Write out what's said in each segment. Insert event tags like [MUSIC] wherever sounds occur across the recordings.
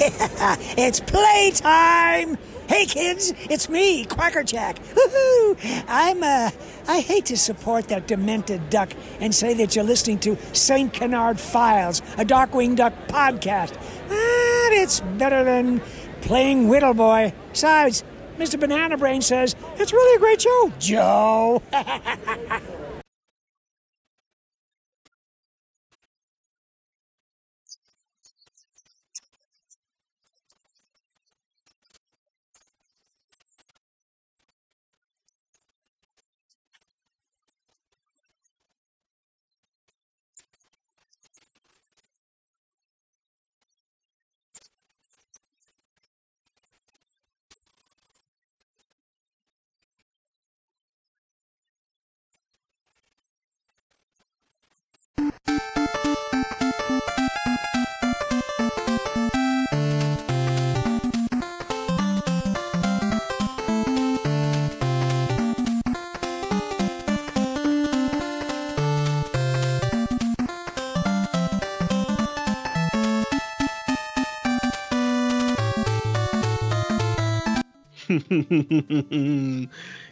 [LAUGHS] it's playtime! Hey kids, it's me, Quackerjack. Woohoo! I'm uh I hate to support that demented duck and say that you're listening to St. Canard Files, a Darkwing Duck podcast. But it's better than playing Whiffle Boy. Besides, Mr. Banana Brain says it's really a great show. Joe. [LAUGHS] [LAUGHS]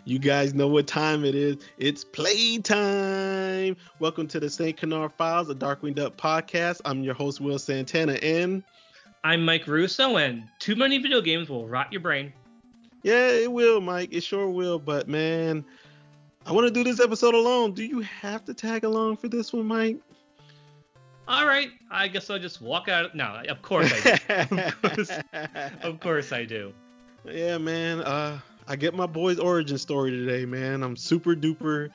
you guys know what time it is. It's playtime. Welcome to the St. Canard Files, a Darkwing Duck podcast. I'm your host, Will Santana, and I'm Mike Russo, and too many video games will rot your brain. Yeah, it will, Mike. It sure will. But man, I want to do this episode alone. Do you have to tag along for this one, Mike? All right, I guess I'll just walk out. No, of course I do. [LAUGHS] of, course, of course I do. Yeah, man. Uh, I get my boy's origin story today, man. I'm super duper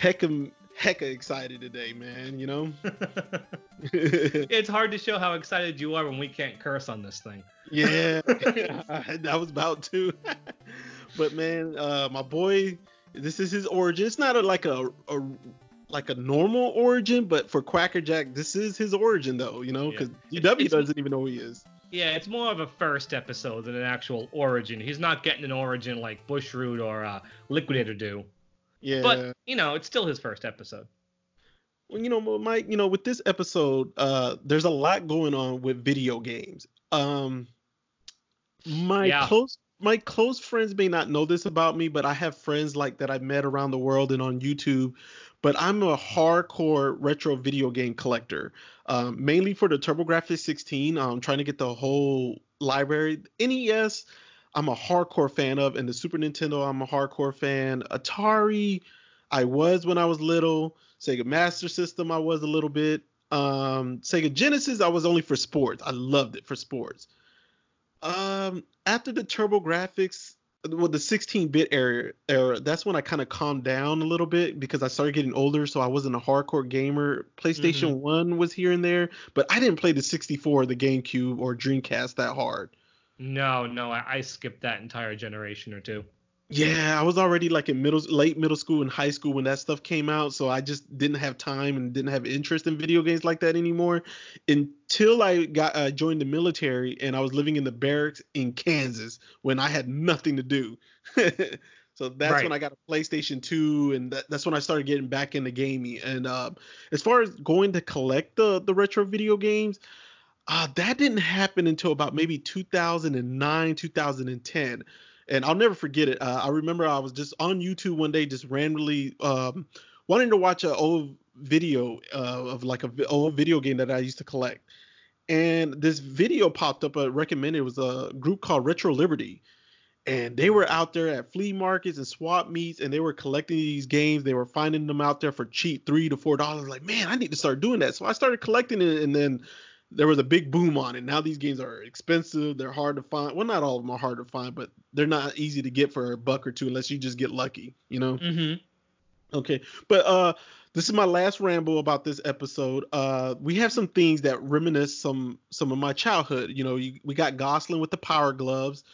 hecka hecka excited today, man. You know. [LAUGHS] [LAUGHS] it's hard to show how excited you are when we can't curse on this thing. Yeah, [LAUGHS] I was about to. but man, uh, my boy, this is his origin. It's not a, like a, a like a normal origin, but for Quackerjack, this is his origin though. You know, because yeah. DW doesn't even know who he is. Yeah, it's more of a first episode than an actual origin. He's not getting an origin like Bushroot or uh, Liquidator do. Yeah. But, you know, it's still his first episode. Well, you know, Mike, you know, with this episode, uh, there's a lot going on with video games. Um, my yeah. close my close friends may not know this about me, but I have friends like that I've met around the world and on YouTube but I'm a hardcore retro video game collector, um, mainly for the TurboGrafx 16. I'm trying to get the whole library. NES, I'm a hardcore fan of, and the Super Nintendo, I'm a hardcore fan. Atari, I was when I was little. Sega Master System, I was a little bit. Um, Sega Genesis, I was only for sports. I loved it for sports. Um, after the TurboGrafx well the 16-bit era era that's when i kind of calmed down a little bit because i started getting older so i wasn't a hardcore gamer. Playstation mm-hmm. 1 was here and there but i didn't play the 64 the gamecube or dreamcast that hard. No no i, I skipped that entire generation or two yeah, I was already like in middle, late middle school and high school when that stuff came out, so I just didn't have time and didn't have interest in video games like that anymore until I got uh, joined the military and I was living in the barracks in Kansas when I had nothing to do. [LAUGHS] so that's right. when I got a PlayStation 2 and that, that's when I started getting back into gaming. And uh, as far as going to collect the the retro video games, uh, that didn't happen until about maybe 2009, 2010 and I'll never forget it. Uh, I remember I was just on YouTube one day, just randomly um, wanting to watch an old video uh, of like a old video game that I used to collect, and this video popped up. Uh, recommended it was a group called Retro Liberty, and they were out there at flea markets and swap meets, and they were collecting these games. They were finding them out there for cheap, three to four dollars. Like, man, I need to start doing that. So I started collecting it, and then there was a big boom on it. Now these games are expensive. They're hard to find. Well, not all of them are hard to find, but they're not easy to get for a buck or two unless you just get lucky, you know? Mm-hmm. Okay. But uh this is my last ramble about this episode. Uh we have some things that reminisce some some of my childhood. You know, you, we got Gosalyn with the power gloves.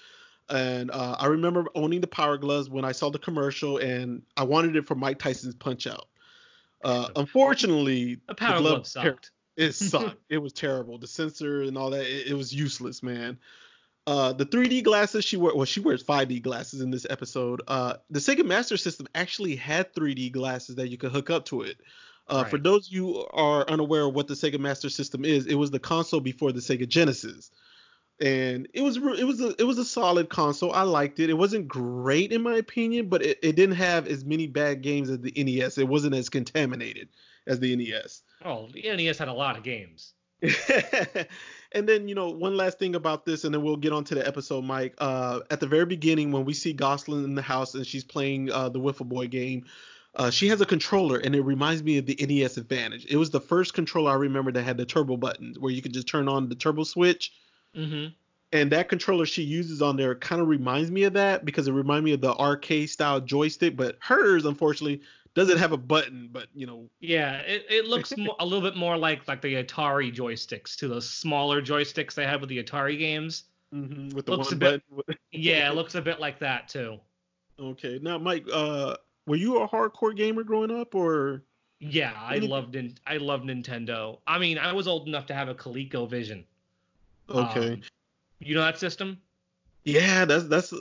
And uh, I remember owning the power gloves when I saw the commercial and I wanted it for Mike Tyson's punch out. Uh, [LAUGHS] unfortunately, the power the glove sucked. It [LAUGHS] sucked. it was terrible. The sensor and all that, it, it was useless, man. Uh, the 3D glasses she wears, well, she wears 5D glasses in this episode. Uh, the Sega Master System actually had 3D glasses that you could hook up to it. Uh, right. For those you are unaware of what the Sega Master System is, it was the console before the Sega Genesis. and it was it was a it was a solid console. I liked it. It wasn't great in my opinion, but it, it didn't have as many bad games as the NES. It wasn't as contaminated as the NES. Oh, the NES had a lot of games. [LAUGHS] and then you know one last thing about this, and then we'll get on to the episode, Mike. Uh, at the very beginning, when we see Gosalyn in the house and she's playing uh, the Whiffle Boy game, uh, she has a controller, and it reminds me of the NES Advantage. It was the first controller I remember that had the turbo buttons, where you could just turn on the turbo switch. Mm-hmm. And that controller she uses on there kind of reminds me of that because it reminds me of the arcade style joystick. But hers, unfortunately, doesn't have a button, but you know. Yeah, it, it looks [LAUGHS] mo- a little bit more like like the Atari joysticks, to those smaller joysticks they had with the Atari games. Mm-hmm, with the looks one a bit, button. [LAUGHS] yeah, it looks a bit like that too. Okay, now Mike, uh, were you a hardcore gamer growing up, or? Yeah, I loved I loved Nintendo. I mean, I was old enough to have a ColecoVision. Okay. Um, you know that system? Yeah, that's that's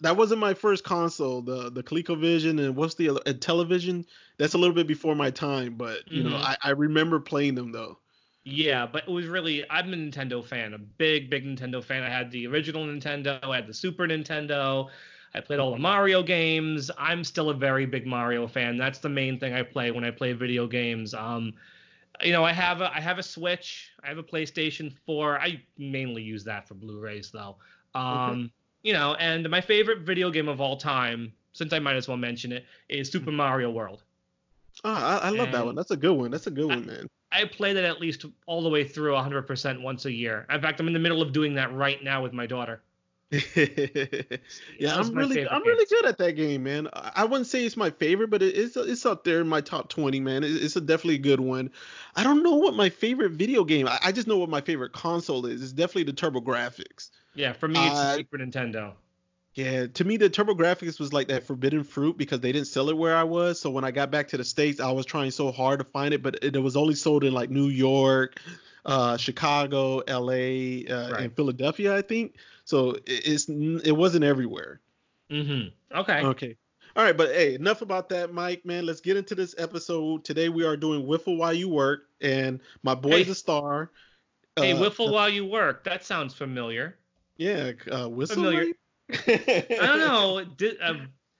that wasn't my first console. The the ColecoVision and what's the uh, Intellivision? That's a little bit before my time, but you know, Mhm. I, I remember playing them though. Yeah, but it was really I'm a Nintendo fan, a big big Nintendo fan. I had the original Nintendo, I had the Super Nintendo. I played all the Mario games. I'm still a very big Mario fan. That's the main thing I play when I play video games. Um, you know, I have a I have a Switch, I have a PlayStation 4. I mainly use that for Blu-rays though. Um, you know, and my favorite video game of all time, since I might as well mention it, is Super hmm. Mario World. Oh, I, I love that one. That's a good one. That's a good one, man. I play that at least all the way through 100% once a year. In fact, I'm in the middle of doing that right now with my daughter. [LAUGHS] yeah, I'm really I'm really good at that game, man. I I wouldn't say it's my favorite, but it's it's up there in my top 20, man. It's a definitely a good one. I don't know what my favorite video game. I, I just know what my favorite console is. It's definitely the TurboGrafx. Yeah, for me, it's Uh, Super Nintendo. Yeah, to me the TurboGrafx was like that forbidden fruit because they didn't sell it where I was. So when I got back to the states, I was trying so hard to find it, but it, it was only sold in like New York, uh, Chicago, L.A., uh, Right. and Philadelphia, I think. So it, it's it wasn't everywhere. Mm-hmm. Okay. Okay. All right, but hey, enough about that, Mike. Man, let's get into this episode. Today we are doing Whiffle While You Work, and my boy's Hey. a star. hey, Uh, Whiffle while you work. That sounds familiar. Yeah, uh, whistle. Familiar. I don't know. [LAUGHS] Di- uh,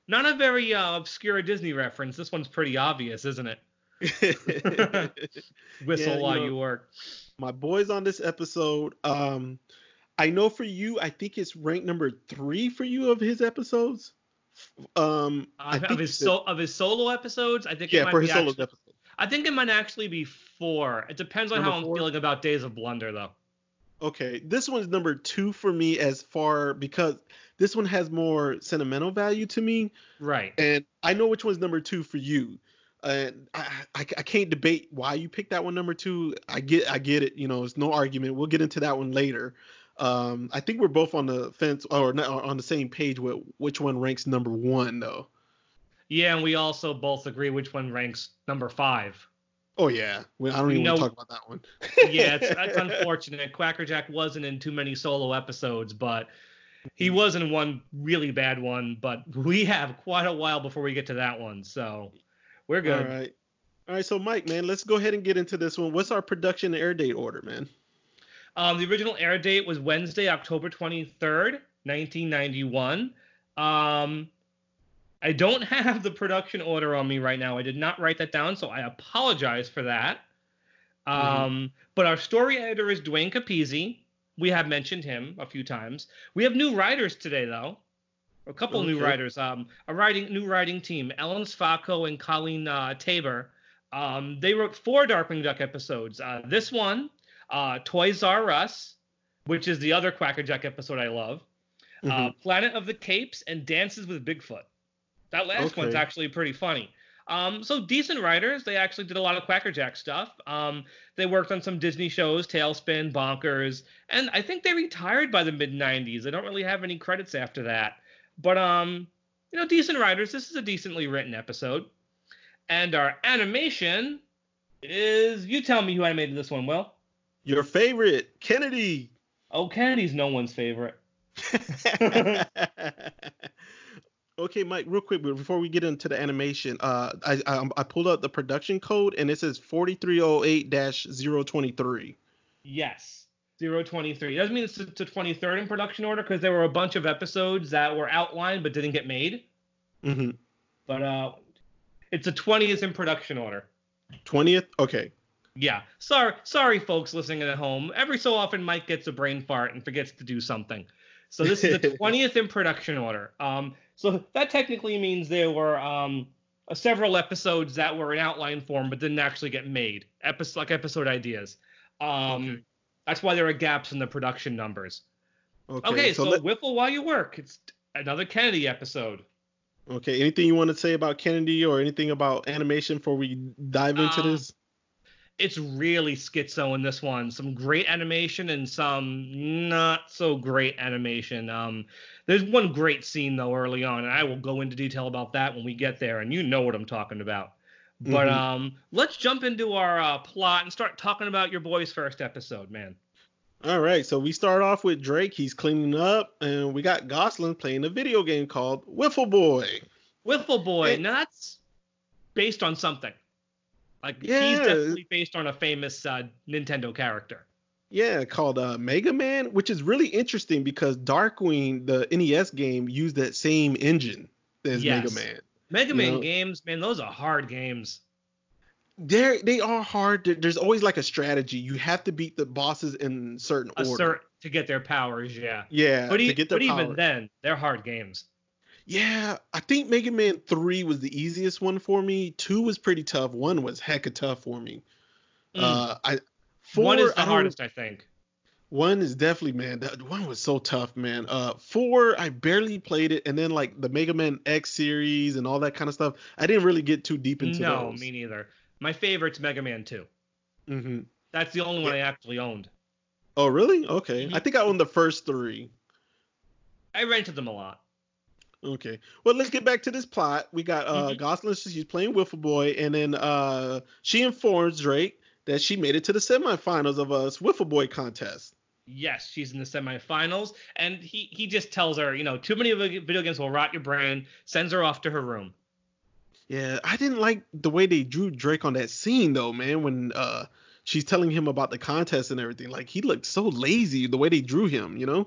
not a very uh, obscure Disney reference. This one's pretty obvious, isn't it? [LAUGHS] [LAUGHS] Whistle Yeah, you while know- you work. My boys on this episode. Um, I know for you, I think it's ranked number three for you of his episodes. Um, I Of, his so, of his solo episodes, I think it yeah, might for be his solo actually- episode. I think it might actually be four. It depends on Number how I'm feeling about Days of Blunder, though. Okay, this one's number two for me as far because this one has more sentimental value to me, Right. and I know which one's number two for you. And I, I, I can't debate why you picked that one number two. I get I get it. You know, it's no argument. We'll get into that one later. Um, I think we're both on the fence or not, on the same page with which one ranks number one though. Yeah, and we also both agree which one ranks number five. Oh yeah, I don't even want know- to talk about that one. Yeah, it's, [LAUGHS] that's unfortunate. Quackerjack wasn't in too many solo episodes, but he was in one really bad one. But we have quite a while before we get to that one, so we're good. All right. All right, So Mike, man, let's go ahead and get into this one. What's our production and air date order, man? Um, the original air date was Wednesday, October 23rd, 1991. Um, I don't [LAUGHS] have the production order on me right now. I did not write that down, so I apologize for that. Um, But our story editor is Duane Capizzi. We have mentioned him a few times. We have new writers today, though. A couple new writers. Um, a writing new writing team, Ellen Sfacco and Colleen uh, Tabor. Um, they wrote four Darkwing Duck episodes. Uh, this one, uh, Toys R Us, which is the other Quackerjack episode I love. Uh, Mhm. Planet of the Capes and Dances with Bigfoot. That last one's actually pretty funny. Um, so decent writers. They actually did a lot of Quackerjack stuff. Um, they worked on some Disney shows, TaleSpin, Bonkers, and I think they retired by the mid '90s. They don't really have any credits after that. But um, you know, decent writers. This is a decently written episode. And our animation is you tell me who animated this one, Well, Your favorite, Kennedy. Oh, Kennedy's no one's favorite. [LAUGHS] okay, Mike, real quick before we get into the animation, uh, I, I I pulled up the production code and it says 4308-023. Yes. Zero twenty three. Doesn't mean it's twenty third in production order because there were a bunch of episodes that were outlined but didn't get made. Mm-hmm. But uh, it's the twentieth in production order. Twentieth. Okay. Yeah. Sorry, sorry, folks listening at home. Every so often, Mike gets a brain fart and forgets to do something. So this is the [LAUGHS] twentieth in production order. Um, so that technically means there were um uh, several episodes that were in outline form but didn't actually get made. Episode like episode ideas. Um, Okay. That's why there are gaps in the production numbers. Okay. Okay, so, let- Whiffle while you work. It's another Kennedy episode. okay. Anything you want to say about Kennedy or anything about animation before we dive into Um, this? It's really schizo in this one. Some great animation and some not so great animation. Um, there's one great scene though early on, and I will go into detail about that when we get there, and you know what I'm talking about. But Mhm. um, let's jump into our uh, plot and start talking about your boy's first episode, man. All right, so we start off with Drake. He's cleaning up, and we got Gosalyn playing a video game called Whiffle Boy. Whiffle Boy, Hey. now that's based on something. Like he's Yeah. definitely based on a famous uh, Nintendo character. Yeah, called uh, Mega Man, which is really interesting because Darkwing, the NES game, used that same engine as Yes. Mega Man. Mega Man know- games, man, those are hard games. They're they are hard. There- There's always like a strategy. You have to beat the bosses in certain order. Assert to get their powers, yeah. yeah, But, e- to but even then, they're hard games. Yeah, I think Mega Man 3 was the easiest one for me. 2 was pretty tough. 1 was hecka tough for me. Mm. Uh I four, One is the I hardest, I think. One is definitely man. That one was so tough, man. Uh, four I barely played it, and then like the Mega Man X series and all that kind of stuff. I didn't really get too deep into those. No, those. me neither. My favorite's Mega Man 2. hmm That's the only one I actually owned. Oh really? Okay. Mhm. I think I owned the first three. I rented them a lot. Okay. Well, let's get back to this plot. We got uh Mhm. Gosalyn. She's playing Whiffle Boy, and then uh she informs Drake that she made it to the semifinals of a Whiffle Boy contest. Yes, she's in the semifinals, and he he just tells her, you know, too many vi- video games will rot your brain. Sends her off to her room. Yeah, I didn't like the way they drew Drake on that scene though, man. When uh she's telling him about the contest and everything, like he looked so lazy the way they drew him, you know,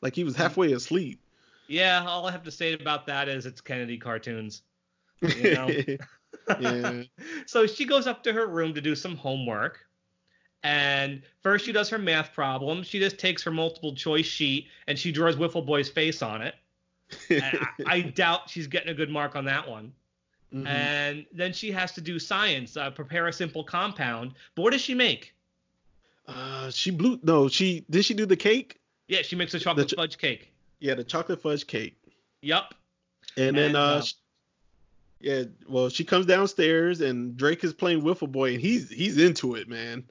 like he was halfway asleep. Yeah, all I have to say about that is it's Kennedy cartoons. You know? [LAUGHS] yeah. [LAUGHS] so she goes up to her room to do some homework. And first she does her math problem. She just takes her multiple choice sheet and she draws Whiffle Boy's face on it. And I, [LAUGHS] I doubt she's getting a good mark on that one. Mhm. And then she has to do science, uh, prepare a simple compound. But what does she make? Uh, she blew. No, she did. She do the cake? Yeah, she makes a chocolate ch- fudge cake. Yeah, the chocolate fudge cake. Yup. And then uh, uh, sh- yeah, well, she comes downstairs and Drake is playing Whiffle Boy and he's he's into it, man.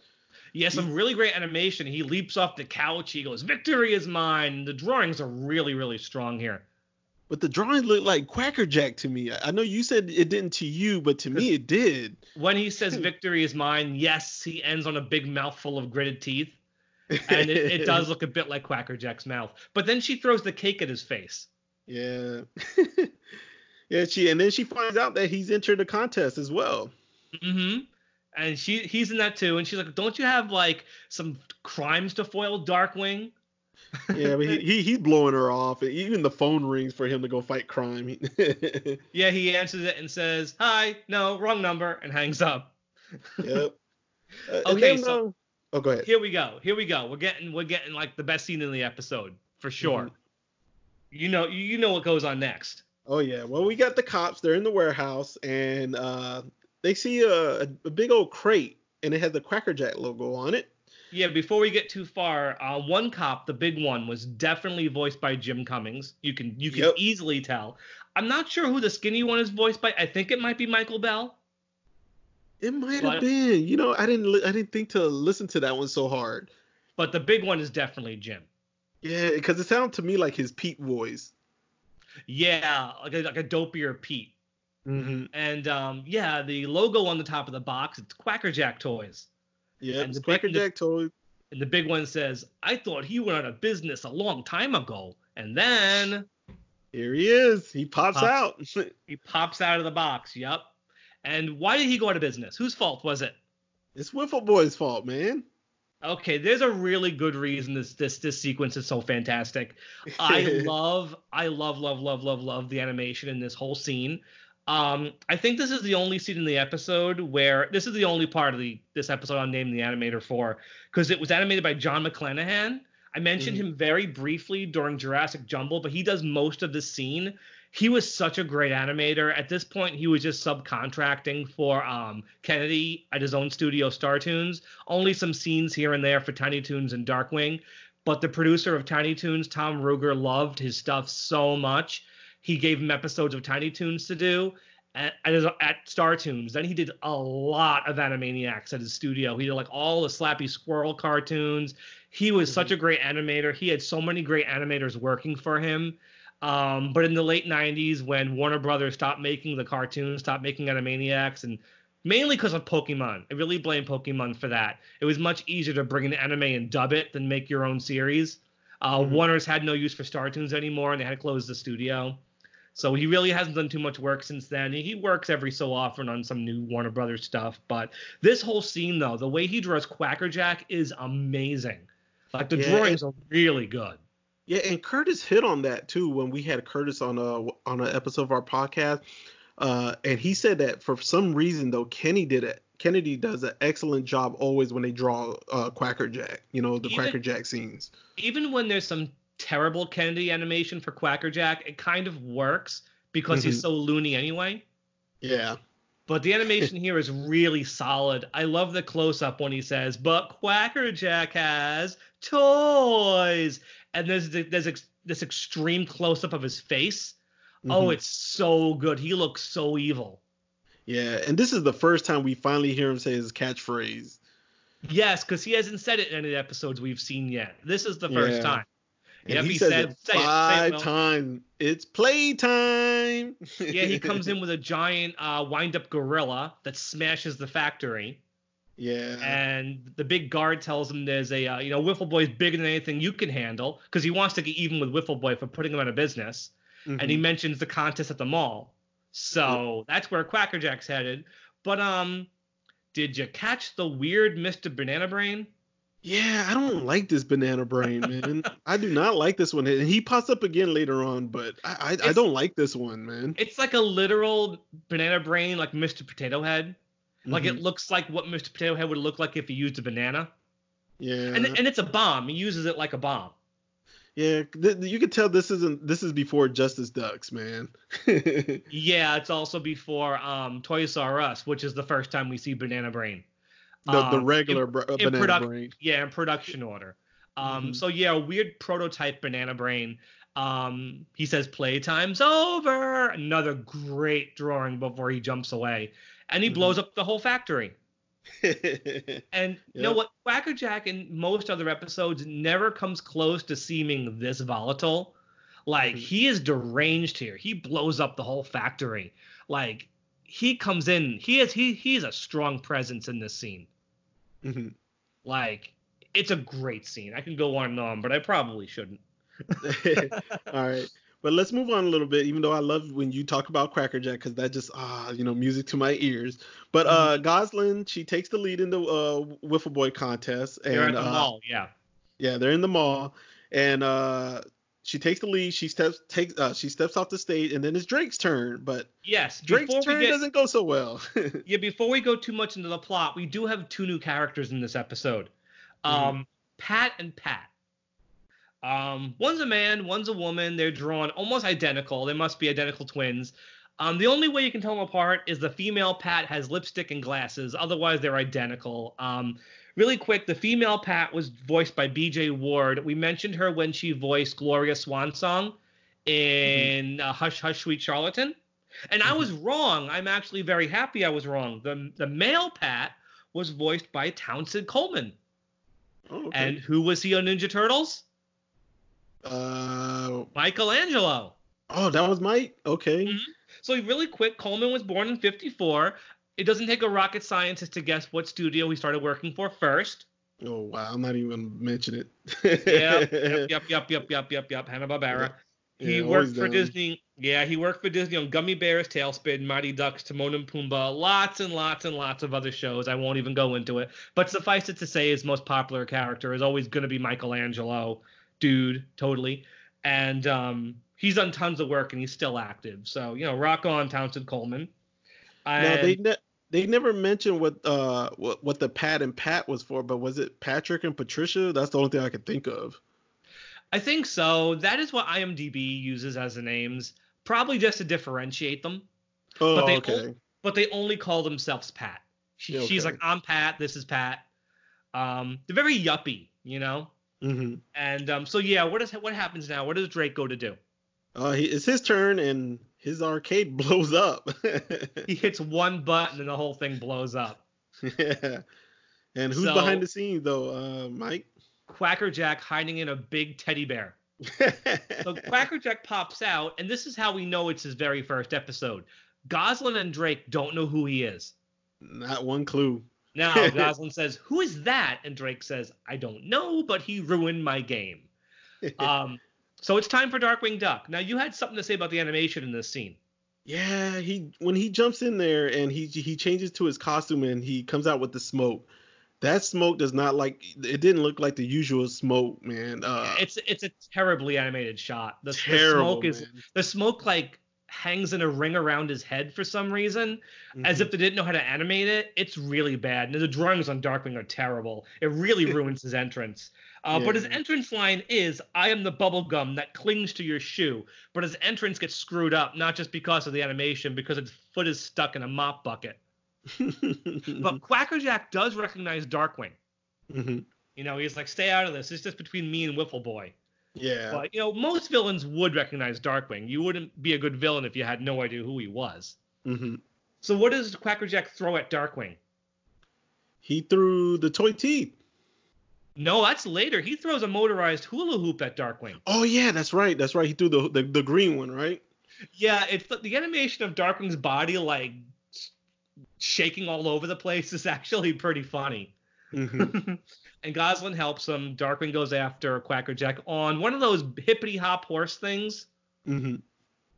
Yeah, some really great animation. He leaps off the couch. He goes, "Victory is mine." The drawings are really, really strong here. But the drawings look like Quackerjack to me. I know you said it didn't to you, but to me it did. When he says "Victory is mine," yes, he ends on a big mouthful of gritted teeth, and it, it does look a bit like Quackerjack's mouth. But then she throws the cake at his face. Yeah. [LAUGHS] yeah, she and then she finds out that he's entered a contest as well. hmm And she he's in that too, and she's like, "Don't you have like some crimes to foil, Darkwing?" Yeah, but he, he he's blowing her off. Even the phone rings for him to go fight crime. [LAUGHS] Yeah, he answers it and says, "Hi, no, wrong number," and hangs up. yep. [LAUGHS] Uh, Okay, then, so- uh, oh, go ahead. Here we go. Here we go. We're getting we're getting like the best scene in the episode for sure. Mhm. You know you you know what goes on next. Oh yeah. Well, we got the cops. They're in the warehouse, and uh, they see a, a big old crate, and it has the Quackerjack logo on it. Yeah, before we get too far, uh, one cop, the big one, was definitely voiced by Jim Cummings. You can you can Yep. easily tell. I'm not sure who the skinny one is voiced by. I think it might be Michael Bell. It might have been. You know, I didn't. li- I didn't think to listen to that one so hard. But the big one is definitely Jim. Yeah, because it sounded to me like his Pete voice. Yeah, like a, like a dopier Pete. Mm-hmm. And um, yeah, the logo on the top of the box, it's Quackerjack Toys. Yeah, And it's the Quacker big- the- Jack toy. And the big one says, I thought he went out of business a long time ago. And then Here he is. He pops Pops. out. [LAUGHS] he pops out of the box. Yup. And why did he go out of business? Whose fault was it? it's Whiffle Boy's fault, man. Okay, there's a really good reason this this this sequence is so fantastic. I [LAUGHS] love I love love love love love the animation in this whole scene. Um, I think this is the only scene in the episode where this is the only part of the this episode I'm naming the animator for because it was animated by John McClanahan. I mentioned mm-hmm. him very briefly during Jurassic Jumble, but he does most of the scene. He was such a great animator. At this point, he was just subcontracting for um, Kennedy at his own studio, Star Toons. Only some scenes here and there for Tiny Toons and Darkwing. But the producer of Tiny Toons, Tom Ruegger, loved his stuff so much he gave him episodes of Tiny Toons to do at, at, at Star Toons. Then he did a lot of Animaniacs at his studio. He did like all the Slappy Squirrel cartoons. He was mm-hmm. such a great animator. He had so many great animators working for him. Um, but in the late 90s, when Warner Brothers stopped making the cartoons, stopped making Animaniacs, and mainly because of Pokemon, I really blame Pokemon for that. It was much easier to bring an anime and dub it than make your own series. Uh, mm-hmm. Warner's had no use for Star Toons anymore, and they had to close the studio. So he really hasn't done too much work since then. He works every so often on some new Warner Brothers stuff. But this whole scene, though, the way he draws Quackerjack is amazing. Like the yeah, drawings are really good. Yeah, and Curtis hit on that too when we had Curtis on a on an episode of our podcast. Uh, and he said that for some reason though, Kenny did it. Kennedy does an excellent job always when they draw uh, Quackerjack. You know the even, Quackerjack scenes. Even when there's some terrible Kennedy animation for Quackerjack, it kind of works because mm-hmm. he's so loony anyway. Yeah. But the animation [LAUGHS] here is really solid. I love the close up when he says, "But Quackerjack has toys," and there's there's this extreme close up of his face. Oh, mm-hmm. Oh, it's so good. He looks so evil. Yeah, and this is the first time we finally hear him say his catchphrase. Yes, because he hasn't said it in any of the episodes we've seen yet. This is the first yeah. time. And yep, he, he says said, it five times. It's playtime. yeah, he [LAUGHS] comes in with a giant uh, wind-up gorilla that smashes the factory. Yeah. And the big guard tells him there's a, uh, you know, Whiffle Boy's bigger than anything you can handle because he wants to get even with Whiffle Boy for putting him out of business. Mm-hmm. And he mm-hmm. mentions the contest at the mall. So yeah. that's where Quackerjack's headed. But um, did you catch the weird Mr. Banana Brain? Yeah, I don't like this banana brain, man. [LAUGHS] I do not like this one. And he pops up again later on, but I I, I, don't like this one, man. It's like a literal banana brain, like Mr. Potato Head. Like mm-hmm. it looks like what Mr. Potato Head would look like if he used a banana. Yeah. And and it's a bomb. He uses it like a bomb. Yeah, th- you can tell this isn't this is before Justice Ducks, man. [LAUGHS] yeah, it's also before um Toys R Us, which is the first time we see Banana Brain. The, the um, regular in, banana produ- brain. Yeah, in production order. Um, mm-hmm. So yeah, a weird prototype banana brain. Um, he says playtime's over. Another great drawing before he jumps away, and he mm-hmm. blows up the whole factory. [LAUGHS] and you know what? Quackerjack in most other episodes never comes close to seeming this volatile. Like mm-hmm. he is deranged here. He blows up the whole factory. Like he comes in. He is he he's a strong presence in this scene. Mm-hmm. Like, it's a great scene. I can go on and on, but I probably shouldn't. [LAUGHS] [LAUGHS] All right. But let's move on a little bit, even though I love when you talk about Quackerjack because that just ah, you know, music to my ears. But uh mm-hmm. Gosalyn, she takes the lead in the uh Whiffle Boy contest. And, they're at the uh, mall, yeah. Yeah, they're in the mall. And uh she takes the lead. She steps takes uh, she steps off the stage, and then it's Drake's turn. But yes, Drake's turn get, doesn't go so well. [LAUGHS] yeah, before we go too much into the plot, we do have two new characters in this episode, mm-hmm. um, mm. Pat and Pat. Um, one's a man, one's a woman. They're drawn almost identical. They must be identical twins. Um, the only way you can tell them apart is the female Pat has lipstick and glasses. Otherwise, they're identical. Um, Really quick, the female Pat was voiced by B.J. Ward. We mentioned her when she voiced Gloria Swansong in mm-hmm. uh, Hush Hush Sweet Charlatan. And mm-hmm. I was wrong. I'm actually very happy I was wrong. The the male Pat was voiced by Townsend Coleman. Oh, okay. And who was he on Ninja Turtles? Uh, Michelangelo. Oh, that was Mike. Okay. Mm-hmm. So really quick, Coleman was born in '54 it doesn't take a rocket scientist to guess what studio he started working for first. Oh wow, I'm not even gonna mention it. [LAUGHS] yep, yep, yep, yep, yep, yep, yep. Hanna Barbera. He worked for down. Disney. Yeah, he worked for Disney on Gummy Bears, TaleSpin, Mighty Ducks, Timon and Pumbaa, lots and lots and lots of other shows. I won't even go into it. But suffice it to say, his most popular character is always going to be Michelangelo, dude, totally. And um, he's done tons of work and he's still active. So you know, rock on, Townsend Coleman. Now they ne- they never mentioned what uh what, what the Pat and Pat was for, but was it Patrick and Patricia? That's the only thing I could think of. I think so. That is what IMDb uses as the names, probably just to differentiate them. Oh, But they okay. but they only call themselves Pat. She, Yeah, She's like, I'm Pat. This is Pat. Um, they're very yuppie, you know. hmm And um, so yeah, what is what happens now? What does Drake go to do? Uh, he, it's his turn, and his arcade [LAUGHS] blows up. [LAUGHS] He hits one button and the whole thing blows up. yeah. And who's So- behind the scenes though? Uh, Mike. Quackerjack hiding in a big teddy bear. So [LAUGHS] Quackerjack pops out, and this is how we know it's his very first episode. Gosalyn and Drake don't know who he is. Not one clue. Now Gosalyn says, "Who is that?" And Drake says, "I don't know, but he ruined my game." Um, so it's time for Darkwing Duck. Now you had something to say about the animation in this scene. Yeah, he when he jumps in there and he he changes to his costume and he comes out with the smoke. That smoke does not like it didn't look like the usual smoke, man. Uh It's it's a terribly animated shot. The, the terrible, smoke is man. the smoke like hangs in a ring around his head for some reason, as Mhm. if they didn't know how to animate it. It's really bad. And the drawings on Darkwing are terrible. It really [LAUGHS] ruins his entrance. Uh, But his entrance line is, "I am the bubble gum that clings to your shoe." But his entrance gets screwed up, not just because of the animation, because his foot is stuck in a mop bucket. [LAUGHS] But Quackerjack does recognize Darkwing. Mhm. You know, he's like, "Stay out of this. It's just between me and Whiffle Boy." yeah. But you know, most villains would recognize Darkwing. You wouldn't be a good villain if you had no idea who he was. hmm So what does Quackerjack throw at Darkwing? He threw the toy teeth. No, that's later. He throws a motorized hula hoop at Darkwing. Oh yeah, that's right. That's right. He threw the the, the green one, right? Yeah, it's the, the animation of Darkwing's body like shaking all over the place is [LAUGHS] actually pretty funny. hmm [LAUGHS] and Gosalyn helps him. Darkwing goes after Quackerjack on one of those hippity hop horse things. hmm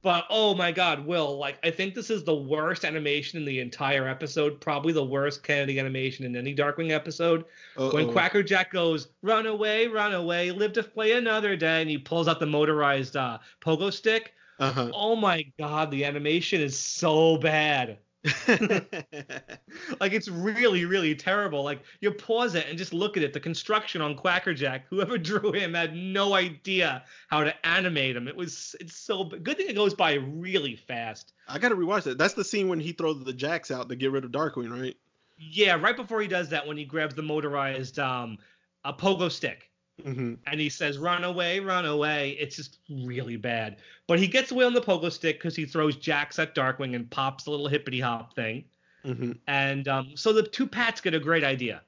But oh my god, Will, like I think this is the worst animation in the entire episode, probably the worst Kennedy animation in any Darkwing episode. When Quackerjack goes, "Run away, run away, live to play another day," and he pulls out the motorized uh, pogo stick. Uh-huh. Oh my god, the animation is so bad. [LAUGHS] Like it's really, really terrible. Like you pause it and just look at it. The construction on Quackerjack, whoever [LAUGHS] drew him had no idea how to animate him. It was it's so good thing it goes by really fast. I gotta rewatch that. That's the scene when he throws the jacks out to get rid of Darkwing, right? Yeah, right before he does that, when he grabs the motorized um a pogo stick hmm and he says, "Run away, run away." It's just really bad. But he gets away on the pogo stick because he throws jacks at Darkwing and pops the little hippity hop thing. hmm And um, so the two Pats get a great idea.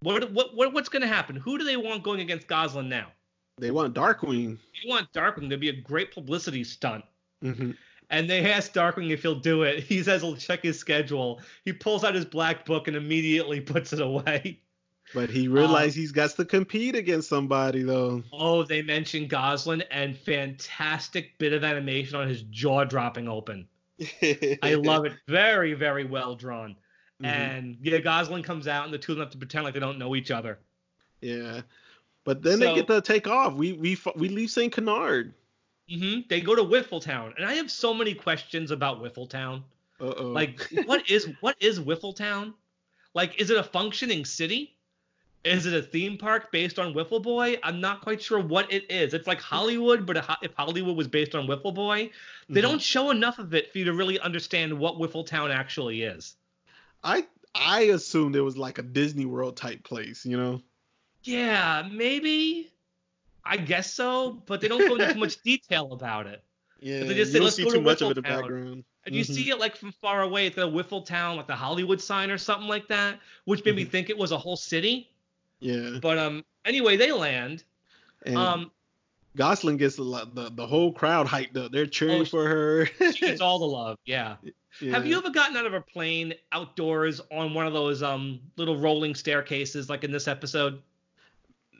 What what, what what's going to happen? Who do they want going against Gosalyn now? They want Darkwing. They want Darkwing to be a great publicity stunt. hmm And they ask Darkwing if he'll do it. [LAUGHS] He says he'll check his schedule. He pulls out his black book and immediately [LAUGHS] puts it away. But he realized he's got to compete against somebody though. Oh, they mentioned Gosalyn and fantastic bit of animation on his jaw dropping open. I [LAUGHS] love it. Very, very well drawn. Mhm. And yeah, Gosalyn comes out and the two of them have to pretend like they don't know each other. Yeah. But then So- they get to take off. We we we leave St. Canard. hmm They go to Whiffletown, and I have so many questions about Whiffletown. Uh oh. Like, what is [LAUGHS] what is Whiffletown? Like, is it a functioning city? Is it a theme park based on Whiffle Boy? I'm not quite sure what it is. It's like Hollywood, but if Hollywood was based on Whiffle Boy, they Mhm. don't show enough of it for you to really understand what Whiffletown actually is. I I assumed it was like a Disney World type place, you know. Yeah, maybe. I guess so, but they don't go into too much [LAUGHS] detail about it. Yeah. they just you say, "Let's see go too to much of it in the background. And you Mhm. see it like from far away, it's a Whiffletown, like the Hollywood sign or something like that, which made me Mhm. think it was a whole city. Yeah. But um, anyway, they land. And Um, Gosalyn gets lot, the the whole crowd hyped up. They're cheering Oh, for her. she gets all the love. Yeah. Yeah. Have you ever gotten out of a plane outdoors on one of those um little rolling staircases like in this episode?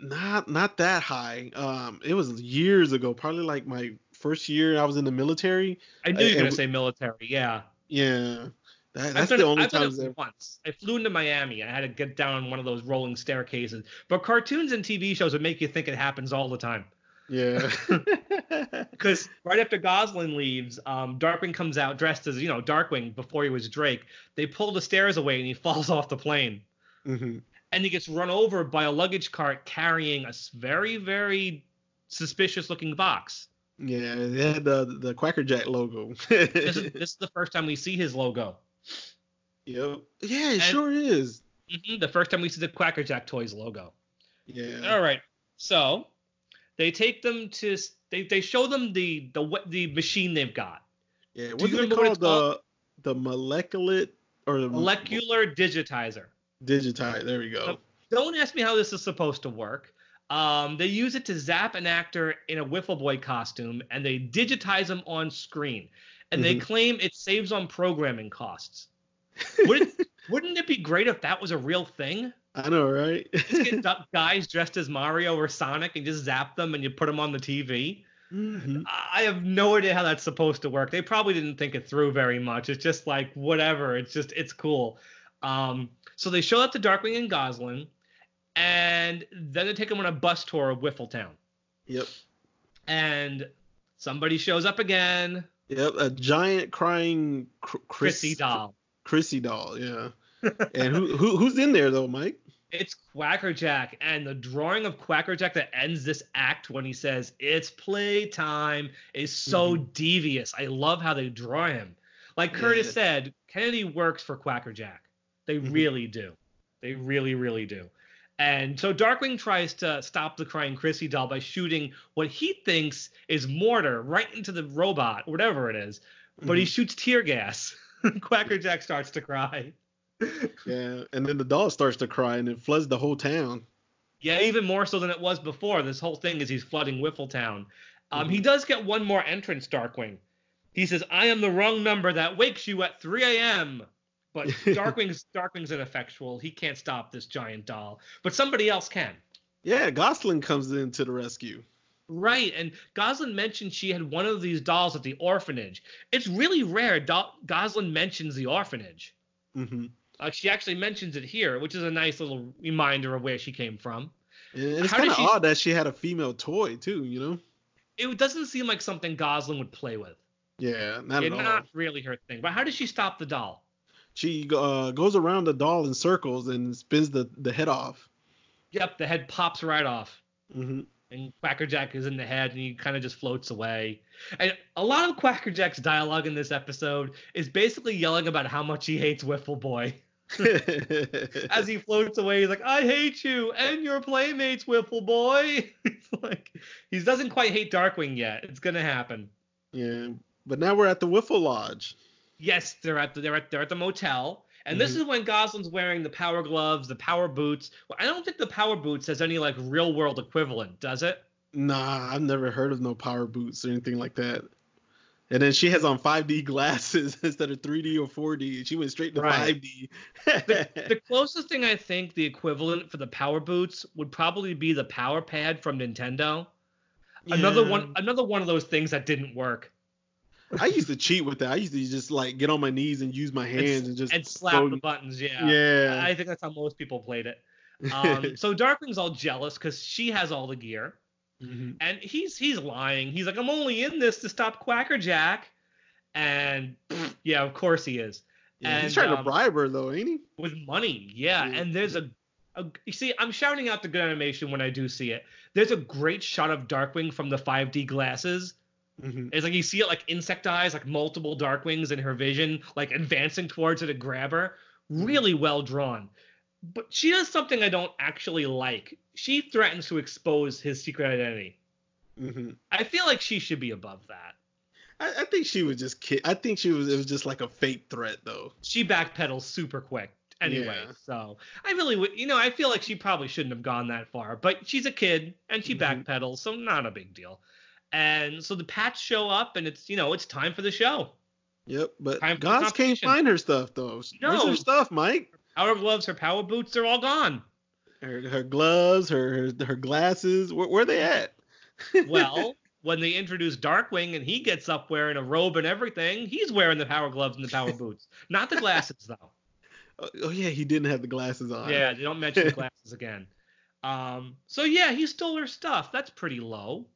Not not that high. Um, it was years ago, probably like my first year I was in the military. I knew you were and- gonna say military. Yeah. Yeah, that, the only I've done it once. I flew into Miami. I had to get down one of those rolling staircases. But cartoons and TV shows would make you think it happens all the time. Yeah. [LAUGHS] [LAUGHS] Because right after Gosalyn leaves, um, Darkwing comes out dressed as you know Darkwing before he was Drake. They pull the stairs away and he [LAUGHS] falls off the plane. Mm-hmm. and he gets run over by a luggage cart carrying a very very suspicious looking box. Yeah, they had the the Quackerjack logo. This is, this is the first time we see his logo. Yep. Yeah, it And- sure is. Mhm, The first time we see the Quackerjack Toys logo. Yeah. All right. So they take them to they, they show them the the what the machine they've got. Yeah. you What's it remember what called? The the molecular or the Molecular digitizer. digitize. There we go. So- Don't ask me how this is supposed to work. Um, they use it to zap an actor in a Whiffle Boy costume, and they digitize them on screen. And they Mhm. claim it saves on programming costs. Wouldn't, [LAUGHS] wouldn't it be great if that was a real thing? I know, right? Just get [LAUGHS] guys dressed as Mario or Sonic and just zap them, and you put them on the TV. Mhm. I I have no idea how that's supposed to work. They probably didn't think it through very much. It's just like whatever. It's just it's cool. Um, so they show up to Darkwing and Gosalyn, and then they take them on a bus tour of Whiffletown. Yep. And somebody shows up again. Yep. A giant crying cr- Chris, Chrissy doll. Chrissy doll. Yeah. [LAUGHS] and who, who who's in there though, Mike? It's Quackerjack, and the drawing of Quackerjack that ends this act when he says "It's playtime" is so devious. I love how they draw him. Like Curtis Yeah. said, Kennedy works for Quackerjack. They Mhm. really do. They really, really do. And so Darkwing tries to stop the crying Chrissy doll by shooting what he thinks is mortar right into the robot, whatever it is. But he shoots tear gas. [LAUGHS] [LAUGHS] Quackerjack starts to cry. Yeah. And then the doll starts to cry and it floods the whole town. Yeah, even more so than it was before. This whole thing is he's flooding Whiffletown. Um, Mhm. He does get one more entrance, Darkwing. He says, "I am the wrong number that wakes you at 3 a.m." But [LAUGHS] Darkwing's Darkwing's ineffectual. He can't stop this giant doll, but somebody else can. Yeah, Gosalyn comes in to the rescue. Right, and Gosalyn mentioned she had one of these dolls at the orphanage. It's really rare. Do- Gosalyn mentions the orphanage. hmm Uh, she actually mentions it here, which is a nice little reminder of where she came from. And it's kind of she- odd that she had a female toy too. You know? It doesn't seem like something Gosalyn would play with. Yeah, not Yeah, at all. not really her thing. But how does she stop the doll? She uh, goes around the doll in circles and spins the the head off. Yep, the head pops right off. hmm And Quackerjack is in the head and he kind of just floats away. And a lot of Quackerjack's dialogue in this episode is basically yelling about how much he hates Whiffle Boy. [LAUGHS] As he floats away, he's like, I hate you and your playmates, Whiffle Boy. [LAUGHS] It's like he doesn't quite hate Darkwing yet. It's gonna happen. yeah, but now we're at the Whiffle Lodge. Yes, they're at the they're at they're at the motel. And this mm-hmm. is when Gosalyn's wearing the power gloves, the power boots. Well, I don't think the power boots has any like real world equivalent, does it? Nah, I've never heard of no power boots or anything like that. And then she has on 5D glasses [LAUGHS] instead of 3D or 4D. She went straight to Right. 5D. [LAUGHS] The closest thing I think the equivalent for the power boots would probably be the power pad from Nintendo. Another one another one of those things that didn't work. I used to cheat with that. I used to just like get on my knees and use my hands and, just and slap throw- the buttons, yeah. Yeah. I think that's how most people played it. [LAUGHS] Um, so Darkwing's all jealous because she has all the gear. Mhm. and he's he's lying. He's like, I'm only in this to stop Quackerjack, and pfft, yeah, of course he is Yeah, he's And, trying to um, bribe her though, ain't he? with money. Yeah, Yeah. and there's a, a you see, I'm shouting out the good animation when I do see it. There's a great shot of Darkwing from the 5D glasses. Mhm. It's like you see it like insect eyes, like multiple dark wings in her vision, like advancing towards her to grab her. Really well drawn. But she does something I don't actually like. She threatens to expose his secret identity. Mhm. I feel like she should be above that. I, I think she was just kid. I think she was. It was just like a fake threat though. She backpedals super quick anyway. Yeah. So I really would, you know, I feel like she probably shouldn't have gone that far. But she's a kid and she Mhm. backpedals, so not a big deal. And so the Pats show up, and it's you know it's time for the show. Yep, but Goss can't find her stuff though. Where's No. her stuff, Mike? Power gloves, her power boots, they're all gone. her, her gloves, her her, her glasses. Where, where they at? [LAUGHS] well, when they introduce Darkwing and he gets up wearing a robe and everything, he's wearing the power gloves and the power boots, not the glasses though. [LAUGHS] Oh, oh yeah, he didn't have the glasses on. Yeah, they don't mention the [LAUGHS] glasses again. Um, so yeah, he stole her stuff. That's pretty low.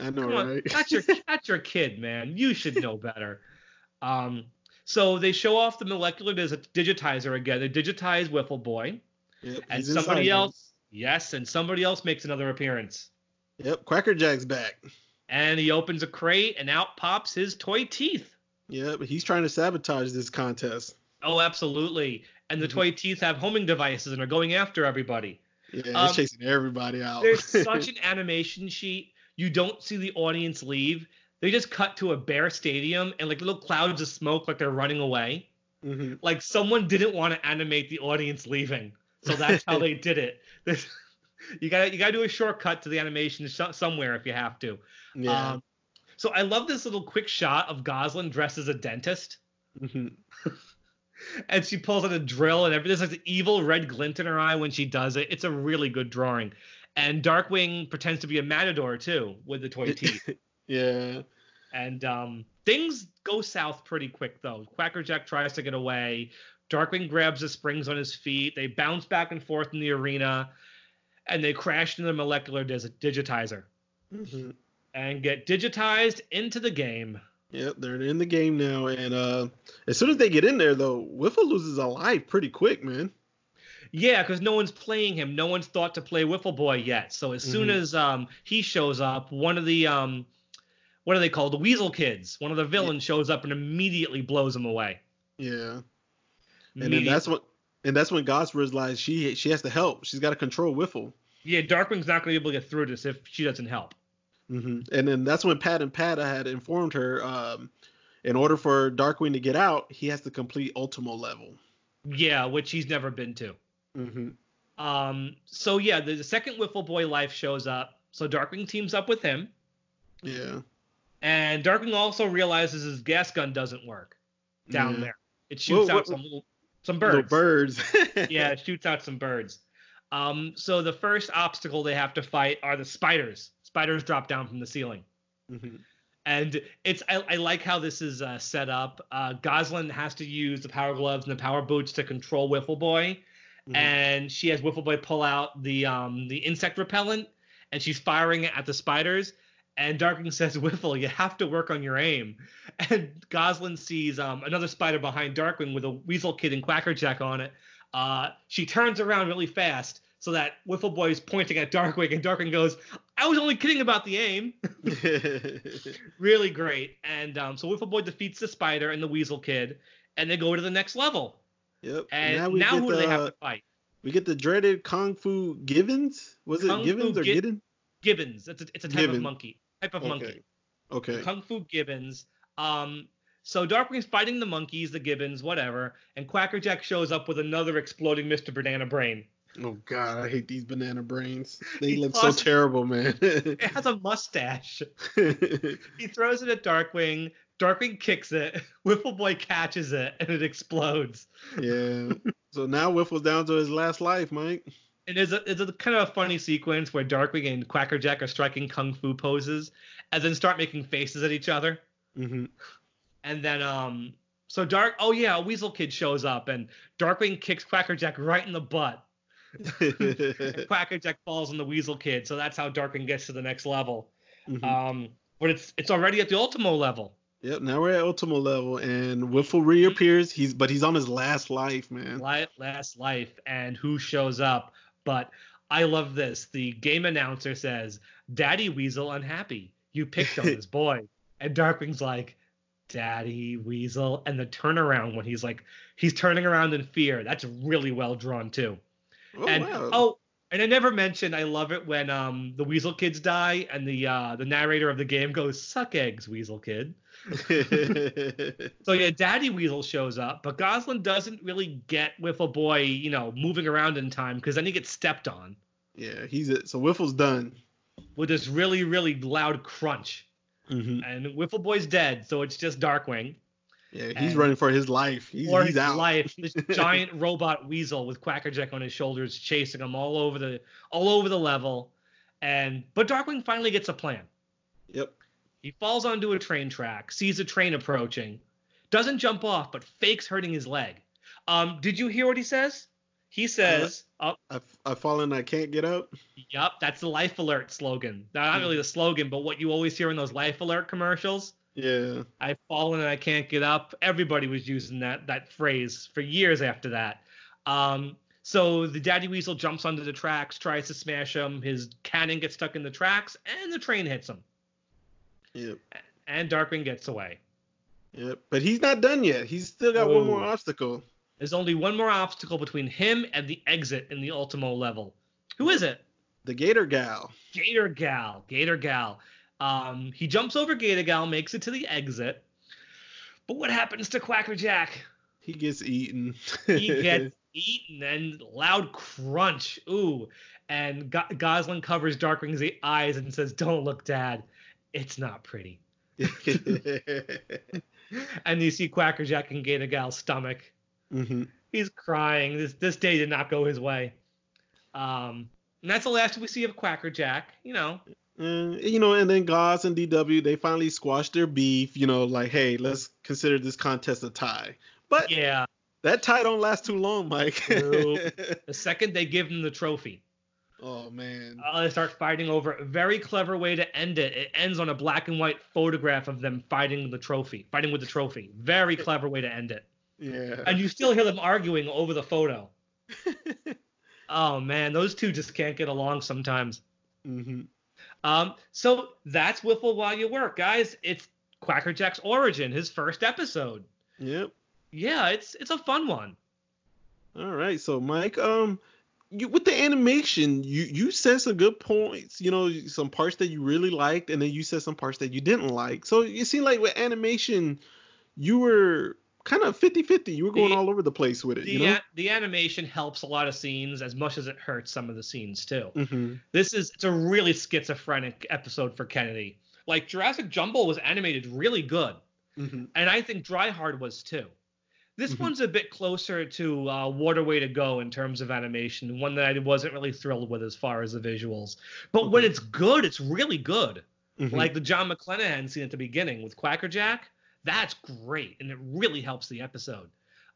I know, Come on, right? that's your [LAUGHS] that's your kid, man. You should know better. Um, so they show off the molecular digitizer again. They digitize Whiffle Boy, Yep, and somebody else, yes, and somebody else makes another appearance. Yep, Quackerjack's back. And he opens a crate, and out pops his toy teeth. Yeah, but he's trying to sabotage this contest. Oh, absolutely. And the Mhm. toy teeth have homing devices and are going after everybody. Yeah, Um, he's chasing everybody out. There's such [LAUGHS] an animation sheet. You don't see the audience leave. They just cut to a bare stadium and like little clouds of smoke, like they're running away. Mhm. Like someone didn't want to animate the audience leaving, so that's how [LAUGHS] they did it. [LAUGHS] you got you got to do a shortcut to the animation sh- somewhere if you have to. Yeah. Um, so I love this little quick shot of Gosalyn dressed as a dentist. Mhm. [LAUGHS] and she pulls out a drill and everything. There's like the evil red glint in her eye when she does it. It's a really good drawing. And Darkwing pretends to be a matador too with the toy teeth. [LAUGHS] yeah. and um, things go south pretty quick though. Quackerjack tries to get away. Darkwing grabs the springs on his feet. They bounce back and forth in the arena, and they crash into the molecular digitizer Mhm. and get digitized into the game. Yep, they're in the game now, and uh, as soon as they get in there, though, Whiffle loses a life pretty quick, man. Yeah, because no one's playing him. No one's thought to play Whiffle Boy yet. So as soon Mhm. as um, he shows up, one of the um, what are they called? The Weasel Kids. One of the villains shows up and immediately blows him away. Yeah, and then that's what, and that's when Goss realizes she she has to help. She's got to control Whiffle. yeah, Darkwing's not going to be able to get through this if she doesn't help. Mm-hmm. And then that's when Pat and Pata had informed her, um, in order for Darkwing to get out, he has to complete Ultimo level. Yeah, which he's never been to. Hmm Um, so yeah, the, the second Whiffle Boy life shows up. So Darkwing teams up with him, Yeah. and Darkwing also realizes his gas gun doesn't work down Yeah. there. It shoots Whoa, out what- some little, some Little birds. birds. [LAUGHS] yeah, it shoots out some birds. Um, so the first obstacle they have to fight are the spiders. Spiders drop down from the ceiling. Mhm. And it's I, I like how this is uh, set up. Uh, Gosalyn has to use the power gloves and the power boots to control Whiffle Boy, Mhm. and she has Whiffle Boy pull out the um, the insect repellent, and she's firing it at the spiders. And Darkwing [LAUGHS] says, "Whiffle, you have to work on your aim." [LAUGHS] And Gosalyn sees um, another spider behind Darkwing with a Weasel Kid and Quackerjack on it. Uh, she turns around really fast so that Whiffle Boy is pointing at Darkwing, and Darkwing goes, "I was only kidding about the aim." [LAUGHS] really great. And um, so Whiffle Boy defeats the spider and the Weasel Kid, and they go to the next level. Yep. And now now, we get who do they have the- to fight? We get the dreaded Kung Fu Gibbons. Was it Gibbons Fu or Gi- Giddens? Gibbons. It's a, it's a type Gibbon. of monkey. Type of Okay. monkey. Okay. Kung Fu Gibbons. Um, so Darkwing's fighting the monkeys, the Gibbons, whatever, and Quackerjack shows up with another exploding Mr. Banana Brain. Oh God, I hate these banana brains. They He look so terrible, man. [LAUGHS] It has a mustache. [LAUGHS] He throws it at Darkwing. Darkwing kicks it. [LAUGHS] Whiffle Boy catches it, and it explodes. yeah. [LAUGHS] So now Whiffle's down to his last life, Mike. And there's a, it's a kind of a funny sequence where Darkwing and Quackerjack are striking kung fu poses, and then start making faces at each other. hmm And then um, so Dark, oh yeah, a Weasel Kid shows up, and Darkwing kicks Quackerjack right in the butt. [LAUGHS] Quackerjack falls on the Weasel Kid, so that's how Darkwing gets to the next level. Mhm. Um, but it's it's already at the Ultimo level. Yep. Now we're at Ultimo level, and Whiffle reappears. He's but he's on his last life, man. Last life and who shows up but i love this the game announcer says daddy weasel unhappy you picked on this [LAUGHS] boy and darkwing's like daddy weasel and the turnaround when he's like he's turning around in fear that's really well drawn too Oh and wow. oh and i never mentioned i love it when um the weasel kids die and the uh the narrator of the game goes suck eggs weasel kid [LAUGHS] so yeah, Daddy Weasel shows up, but Gosalyn doesn't really get Whiffle Boy, you know, moving around in time because then he gets stepped on yeah, he's it. So Whiffle's done. with this really, really loud crunch, hmm and Whiffle Boy's dead, so it's just Darkwing. Yeah, he's And- running for his life. He's, for he's his out. life. This [LAUGHS] giant robot weasel with Quackerjack on his shoulders, chasing him all over the all over the level. And but Darkwing finally gets a plan. Yep. He falls onto a train track, sees a train approaching, doesn't jump off, but fakes hurting his leg. Um, did you hear what he says? He says, "Oh, I've, I've fallen. I can't get up. yep, that's the Life Alert slogan. Not really the slogan, but what you always hear in those Life Alert commercials. Yeah. I've fallen and I can't get up. Everybody was using that that phrase for years after that. Um, so the Daddy Weasel jumps onto the tracks, tries to smash him. His cannon gets stuck in the tracks, and the train hits him. Yep. And Darkwing gets away. Yep. But he's not done yet. He's still got one more obstacle. There's only one more obstacle between him and the exit in the Ultimo level. Who is it? The Gator Gal. Gator Gal. Gator Gal. Um, he jumps over Gator Gal, makes it to the exit. But what happens to Quackerjack? He gets eaten. he gets [LAUGHS] eaten and loud crunch. Ooh. And Go- Gosalyn covers Darkwing's eyes and says, Don't look, Dad. It's not pretty. [LAUGHS] And you see Quackerjack and Gator Gal's stomach. hmm He's crying. This this day did not go his way. Um, and that's the last we see of Quackerjack. You know, Uh, you know, and then Goss and DW they finally squashed their beef. You know, like, hey, let's consider this contest a tie. But yeah. that tie don't last too long, Mike. Nope. [LAUGHS] The second they give them the trophy, oh man. uh, they start fighting over. A very clever way to end it. It ends on a black and white photograph of them fighting the trophy, fighting with the trophy. Very clever way to end it. Yeah. And you still hear them arguing over the photo. [LAUGHS] oh man, those two just can't get along sometimes. hmm Um, so that's Whiffle while you work, guys. It's Quackerjack's origin, his first episode. Yep. Yeah, it's it's a fun one. All right. So, Mike, um, you with the animation, you you said some good points. You know, some parts that you really liked, and then you said some parts that you didn't like. So it seemed like with animation, you were kind of 50-50. You were going The- all over the place with it. The you know. a- the animation helps a lot of scenes as much as it hurts some of the scenes too. hmm This is it's a really schizophrenic episode for Kennedy. Like Jurassic Jumble was animated really good, hmm and I think Dry Hard was too. This Mhm. one's a bit closer to uh, Waterway to Go in terms of animation, one that I wasn't really thrilled with as far as the visuals. But when it's good, it's really good. hmm like the John McClanahan scene at the beginning with Quackerjack. That's great, and it really helps the episode.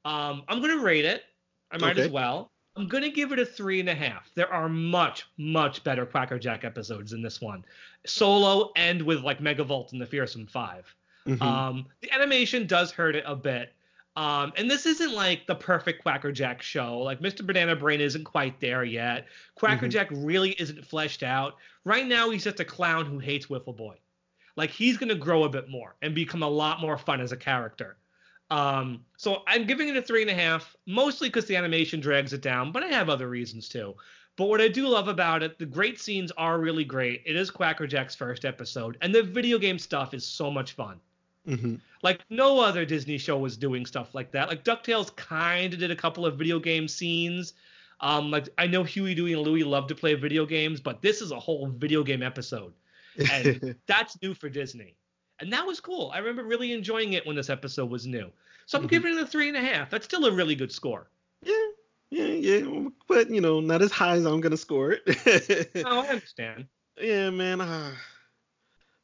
Um, I'm gonna rate it. I might as well. I'm gonna give it a three and a half. There are much, much better Quackerjack episodes than this one, solo and with like Megavolt and the Fearsome Five. hmm Um, the animation does hurt it a bit. Um, and this isn't like the perfect Quackerjack show. Like Mr. Banana Brain isn't quite there yet. Quacker Mhm. Jack really isn't fleshed out. Right now, he's just a clown who hates Whiffle Boy. Like he's gonna grow a bit more and become a lot more fun as a character. Um, so I'm giving it a three and a half, mostly because the animation drags it down, but I have other reasons too. But what I do love about it, the great scenes are really great. It is Quackerjack's first episode, and the video game stuff is so much fun. hmm Like no other Disney show was doing stuff like that. Like DuckTales kind of did a couple of video game scenes. Um, like I know Huey, Dewey, and Louie love to play video games, but this is a whole video game episode, and [LAUGHS] that's new for Disney, and that was cool. I remember really enjoying it when this episode was new. So I'm Mhm. giving it a three and a half. That's still a really good score. yeah, yeah, yeah. But you know, not as high as I'm gonna score it. [LAUGHS] Oh, I understand. Yeah, man. Uh,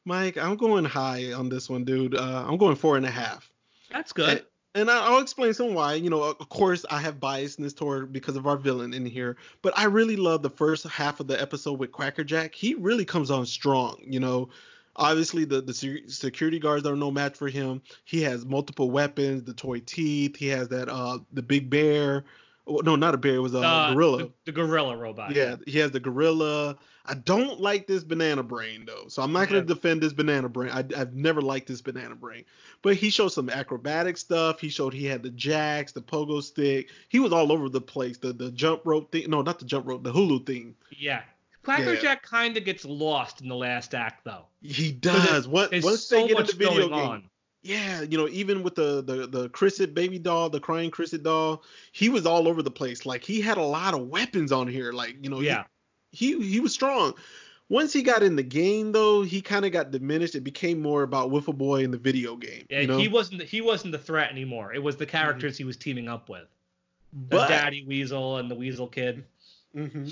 Mike, I'm going high on this one, dude. Uh, I'm going four and a half. That's good. And I'll explain some why. You know, of course, I have biasness toward because of our villain in here, but I really love the first half of the episode with Quackerjack. He really comes on strong. You know, obviously the the security guards are no match for him. He has multiple weapons, the toy teeth. He has that uh the big bear. No, not a bear. It was a Uh, gorilla. The, the gorilla robot. Yeah, he has the gorilla. I don't like this banana brain though, so I'm not gonna Yeah. defend this banana brain. I, I've never liked this banana brain, but he showed some acrobatic stuff. He showed he had the jacks, the pogo stick. He was all over the place. The the jump rope thing. No, not the jump rope. The hulu thing. Yeah. Quacker Yeah. Jack kind of gets lost in the last act, though. He does. What There's once so they get into video going game, on. Yeah, you know, even with the the the Crisset baby doll, the crying Crisset doll, he was all over the place. Like he had a lot of weapons on here. Like you know, Yeah. he he was strong. once he got in the game though, he kind of got diminished. It became more about Whiffle Boy in the video game. Yeah, you know? he wasn't he wasn't the threat anymore. It was the characters he was teaming up with. The But- Daddy Weasel and the Weasel Kid. hmm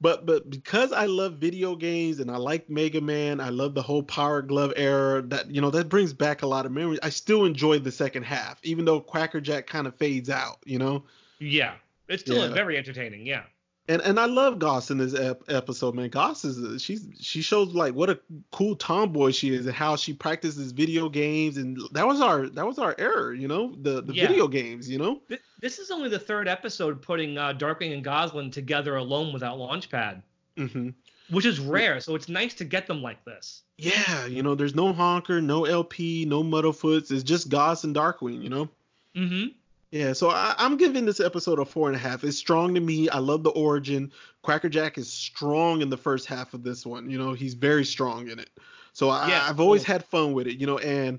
But but because I love video games and I like Mega Man, I love the whole Power Glove era. That you know that brings back a lot of memories. I still enjoy the second half, even though Quackerjack kind of fades out. You know, Yeah, it's still Yeah. very entertaining. Yeah. And and I love Goss in this ep- episode, man. Goss is she's she shows like what a cool tomboy she is and how she practices video games, and that was our that was our error. You know, the the Yeah. video games. You know. Th- This is only the third episode putting uh, Darkwing and Gosalyn together alone without Launchpad, hmm which is rare. So it's nice to get them like this. Yeah, you know, there's no honker, no LP, no Muddlefoots. It's just Goss and Darkwing. You know. Mm-hmm. Yeah, so I, I'm giving this episode a four and a half. It's strong to me. I love the origin. Quackerjack is strong in the first half of this one. You know, he's very strong in it. So I, Yeah, I've always cool. had fun with it. You know, and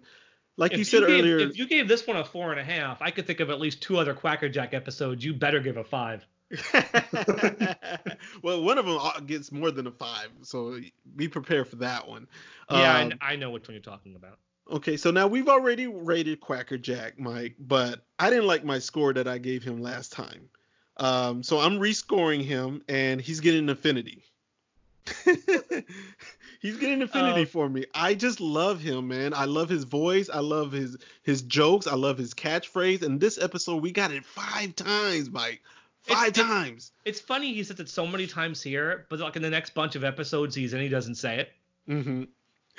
like If you said gave, earlier, if you gave this one a four and a half, I could think of at least two other Quackerjack episodes. You better give a five. [LAUGHS] [LAUGHS] well, one of them gets more than a five, so be prepared for that one. Yeah, Um, I, I know which one you're talking about. Okay, so now we've already rated Quackerjack, Mike, but I didn't like my score that I gave him last time. Um, so I'm rescoring him, and he's getting an affinity. [LAUGHS] he's getting an affinity Oh. for me. I just love him, man. I love his voice. I love his his jokes. I love his catchphrase. And this episode, we got it five times, Mike. Five it's- times. It's funny he says it so many times here, but like in the next bunch of episodes he's in, he doesn't say it. hmm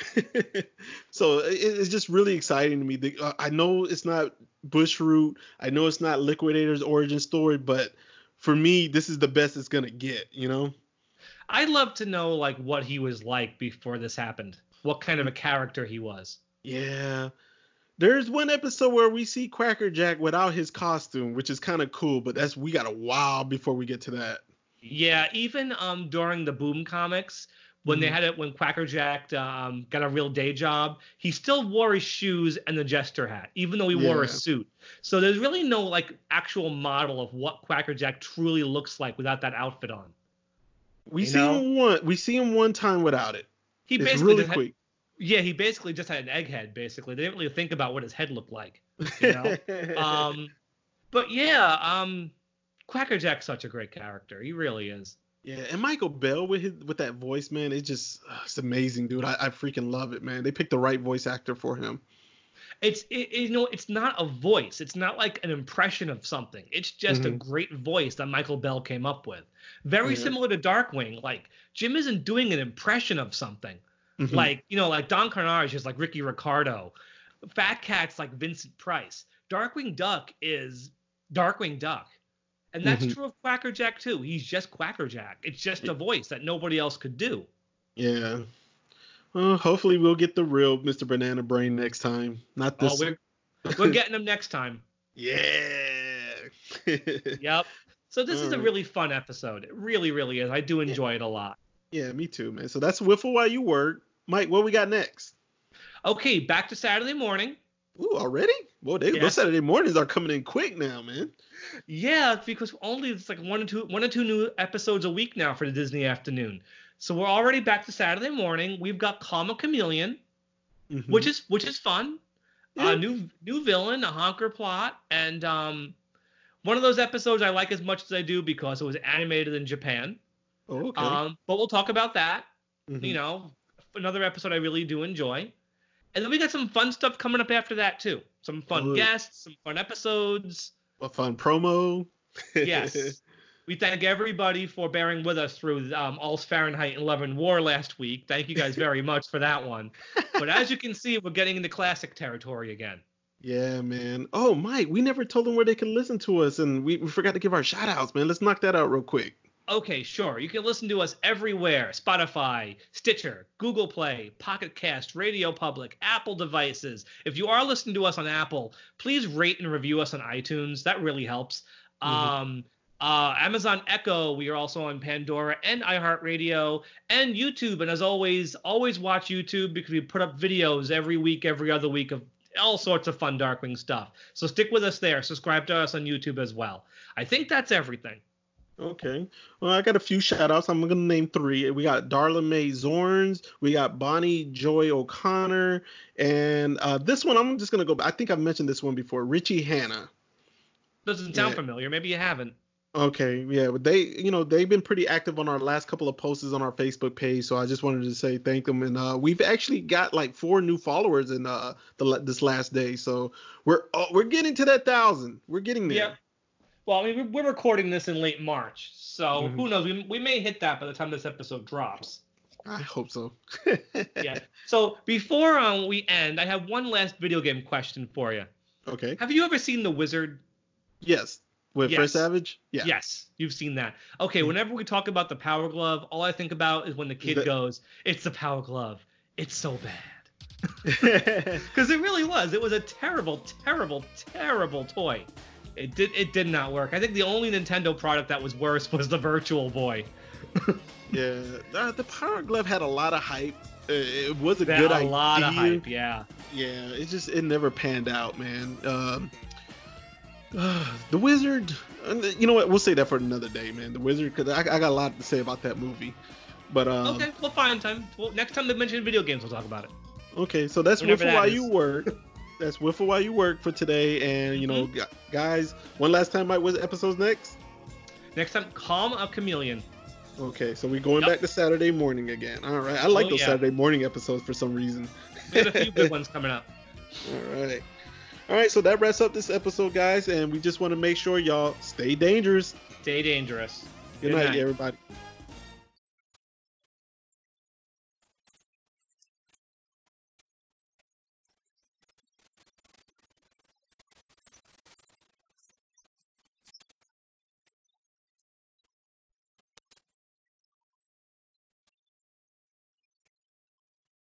[LAUGHS] so it, it's just really exciting to me. The, uh, I know it's not Bushroot. I know it's not Liquidator's origin story, but for me, this is the best it's gonna get. You know? I'd love to know like what he was like before this happened. What kind of a character he was. Yeah. There's one episode where we see Quackerjack without his costume, which is kind of cool, but that's we got a while before we get to that. Yeah, even um during the Boom comics, when they Mhm. had it when Quackerjack um got a real day job, he still wore his shoes and the jester hat, even though he wore a suit. So there's really no like actual model of what Quackerjack truly looks like without that outfit on. We You see know? him one. We see him one time without it. He It's basically really had- quick. yeah, he basically just had an egghead. Basically, they didn't really think about what his head looked like. You know? [LAUGHS] um, but yeah, um, Quackerjack's such a great character. He really is. Yeah, and Michael Bell with his with that voice, man, it's just uh, it's amazing, dude. I, I freaking love it, man. They picked the right voice actor for him. It's it, you know it's not a voice. It's not like an impression of something. It's just a Mhm. great voice that Michael Bell came up with. Very Yeah. similar to Darkwing. Like Jim isn't doing an impression of something. Mhm. Like you know, like Don Karnage is like Ricky Ricardo. Fat Cat's like Vincent Price. Darkwing Duck is Darkwing Duck. And that's Mhm. true of Quackerjack too. He's just Quackerjack. It's just a voice that nobody else could do. yeah. Well, hopefully we'll get the real Mr. Banana Brain next time. Not Oh, this. we're we're [LAUGHS] getting him next time. yeah. [LAUGHS] Yep. So this is a really fun episode. It really, really is. I do enjoy it a lot. yeah, me too, man. So that's Whiffle while you work. Mike, what we got next? Okay, back to Saturday morning. Ooh, already? Well, they, Yeah. those Saturday mornings are coming in quick now, man. Yeah, because only it's like one or two one or two new episodes a week now for the Disney afternoon. So we're already back to Saturday morning. We've got Calm Chameleon, Mhm. which is which is fun. Yeah. A new new villain, a honker plot, and um, one of those episodes I like as much as I do because it was animated in Japan. oh, okay. Um, but we'll talk about that. Mhm. You know, another episode I really do enjoy. And then we got some fun stuff coming up after that too. Some fun Ooh. guests, some fun episodes. a fun promo. [LAUGHS] Yes. we thank everybody for bearing with us through um, All's Fahrenheit and Love and War last week. Thank you guys [LAUGHS] very much for that one. But as you can see, we're getting into classic territory again. Yeah, man. Oh, Mike, we never told them where they can listen to us, and we, we forgot to give our shout outs, man. Let's knock that out real quick. Okay, sure. You can listen to us everywhere Spotify, Stitcher, Google Play, Pocket Cast, Radio Public, Apple devices. If you are listening to us on Apple, please rate and review us on iTunes. That really helps. Mhm. Um, uh, Amazon Echo, we are also on Pandora and iHeartRadio and YouTube. And as always, always watch YouTube because we put up videos every week, every other week of all sorts of fun Darkwing stuff. So stick with us there. Subscribe to us on YouTube as well. I think that's everything. Okay. Well, I got a few shout outs. I'm going to name three. We got Darla Mae Zorns, we got Bonnie Joy O'Connor, and uh, this one I'm just going to go I think I've mentioned this one before. Richie Hanna. Doesn't sound yeah. familiar. Maybe you haven't. Okay, yeah, but they, you know, they've been pretty active on our last couple of posts on our Facebook page, so I just wanted to say thank them. And uh, we've actually got like four new followers in uh the this last day, so we're uh, we're getting to that thousand. We're getting there. Yeah. Well, I mean, we're recording this in late March, so mm-hmm. who knows? We, we may hit that by the time this episode drops. I hope so. [LAUGHS] yeah. [LAUGHS] So before um, we end, I have one last video game question for you. Okay. Have you ever seen The Wizard? Yes. With yes. Fred Savage? Yeah. Yes, you've seen that. Okay, mm-hmm. whenever we talk about the Power Glove, all I think about is when the kid goes, "It's the Power Glove. It's so bad." [LAUGHS] Because it really was. It was a terrible, terrible, terrible toy. It did it did not work. I think the only Nintendo product that was worse was the Virtual Boy. [LAUGHS] yeah, uh, the Power Glove had a lot of hype. Uh, it was a good a idea. A lot of hype, yeah. Yeah, it just it never panned out, man. Um, uh, [SIGHS] the Wizard. You know what? We'll say that for another day, man. The Wizard, because I, I, got a lot to say about that movie. But um, okay, we'll find time. Well, next time they mention video games, we'll talk about it. Okay, so that's Whenever Whiffle While You Work. That's Whiffle While You Work for today. And you know, mm-hmm. guys, one last time, Mike, what episode's next? Next time, Calm a Chameleon. Okay, so we're going yep. back to Saturday morning again. All right, I like oh, those yeah. Saturday morning episodes for some reason. There's a few good ones coming up. [LAUGHS] All right. All right, so that wraps up this episode, guys, and we just want to make sure y'all stay dangerous. Stay dangerous. Good, Good night, night, everybody.